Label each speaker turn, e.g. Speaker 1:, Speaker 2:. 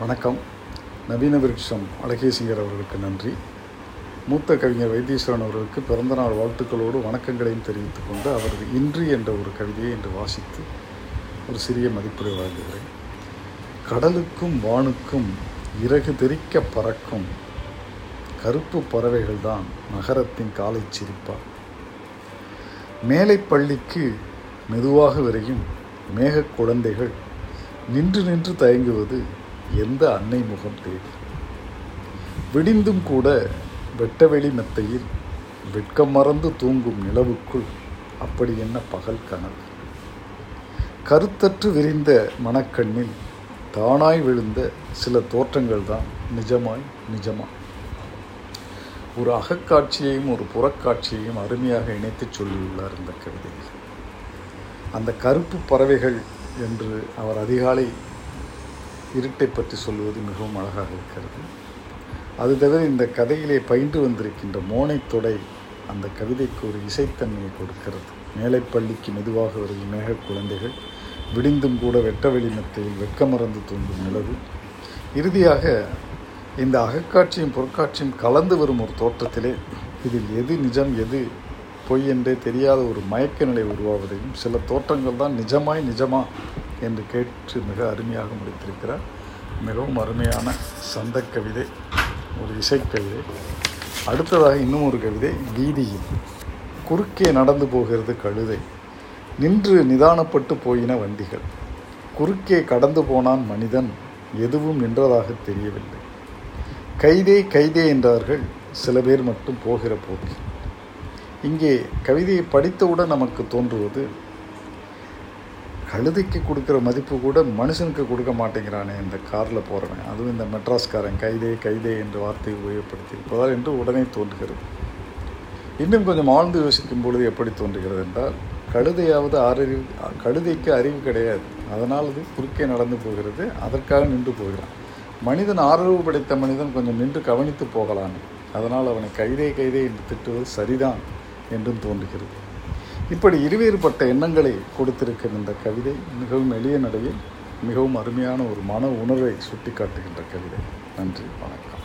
Speaker 1: வணக்கம். நவீன விருட்சம் அழகேசிங்கர் அவர்களுக்கு நன்றி. மூத்த கவிஞர் வைத்தீஸ்வரன் அவர்களுக்கு பிறந்தநாள் வாழ்த்துக்களோடு வணக்கங்களையும் தெரிவித்துக் கொண்டு அவரது இன்று என்ற ஒரு கவிதையை இன்று வாசித்து ஒரு சிறிய மதிப்புரை வழங்குகிறேன். கடலுக்கும் வானுக்கும் இறகு தெறிக்க பறக்கும் கருப்பு பறவைகள்தான் நகரத்தின் காலை சிரிப்பார் மேலை பள்ளிக்கு மெதுவாக விரையும் மேகக் குழந்தைகள் நின்று நின்று தயங்குவது எந்த அன்னை முகம் தேடி? விடிந்தும் கூட வெட்டவெளி மெத்தையில் வெட்கம் மறந்து தூங்கும் நிலவுக்குள் அப்படி என்ன பகல் கனவு? கருத்தற்று விரிந்த மனக்கண்ணில் தானாய் விழுந்த சில தோற்றங்கள் தான் நிஜமாய் நிஜமா. ஒரு அகக்காட்சியையும் ஒரு புறக்காட்சியையும் அருமையாக இணைத்து சொல்லியுள்ளார் இந்த கவிதையில். அந்த கருப்பு பறவைகள் என்று அவர் அதிகாலை இருட்டை பற்றி சொல்வது மிகவும் அழகாக இருக்கிறது. அது தவிர இந்த கதையிலே பயின்று வந்திருக்கின்ற மோனைத்தொடை அந்த கவிதைக்கு ஒரு இசைத்தன்மையை கொடுக்கிறது. மேலைப்பள்ளிக்கு மெதுவாக வரும் மேக குழந்தைகள் விடிந்தும் கூட வெட்டவெளி மெத்தையில் வெக்கமறந்து தூண்டும் நிலவு. இறுதியாக இந்த அகக்காட்சியும் பொற்காட்சியும் கலந்து வரும் ஒரு தோற்றத்திலே இதில் எது நிஜம் எது பொய் என்றே தெரியாத ஒரு மயக்க நிலை உருவாவதையும் சில தோற்றங்கள் தான் நிஜமாய் நிஜமா என்று கேட்டு மிக அருமையாக முடித்திருக்கிறார். மிகவும் அருமையான சந்த கவிதை ஒரு இசைக்கவிதை. அடுத்ததாக இன்னும் ஒரு கவிதை வீதியில் குறுக்கே நடந்து போகிறது கழுதை நின்று நிதானப்பட்டு போயின வண்டிகள். குறுக்கே கடந்து போனான் மனிதன் எதுவும் நின்றதாக தெரியவில்லை. கைதே கைதே என்றார்கள் சில பேர் மட்டும் போகிற போக்கில். இங்கே கவிதையை படித்தவுடன் நமக்கு தோன்றுவது கழுதைக்கு கொடுக்குற மதிப்பு கூட மனுஷனுக்கு கொடுக்க மாட்டேங்கிறானே இந்த காரில் போகிறவன் அதுவும் இந்த மெட்ராஸ்காரன் கைதே கைதே என்ற வார்த்தையை உபயோகப்படுத்தி இருப்பதால் என்று உடனே தோன்றுகிறது. இன்னும் கொஞ்சம் ஆழ்ந்து யோசிக்கும் பொழுது எப்படி தோன்றுகிறது என்றால் கழுதையாவது அறிவு கழுதைக்கு அறிவு கிடையாது. அதனால் அது குறுக்கே நடந்து போகிறது அதற்காக நின்று போகிறான். மனிதன் ஆதரவு படைத்த மனிதன் கொஞ்சம் நின்று கவனித்து போகலாம். அதனால் அவனை கைதே கைதே என்று திட்டுவது சரிதான் என்றும் தோன்றுகிறது. இப்படி இருவேறுபட்ட எண்ணங்களை கொடுத்திருக்கிற இந்த கவிதை மிகவும் எளிய நடையில் மிகவும் அருமையான ஒரு மன உணர்வை சுட்டி காட்டுகின்ற கவிதை. நன்றி வணக்கம்.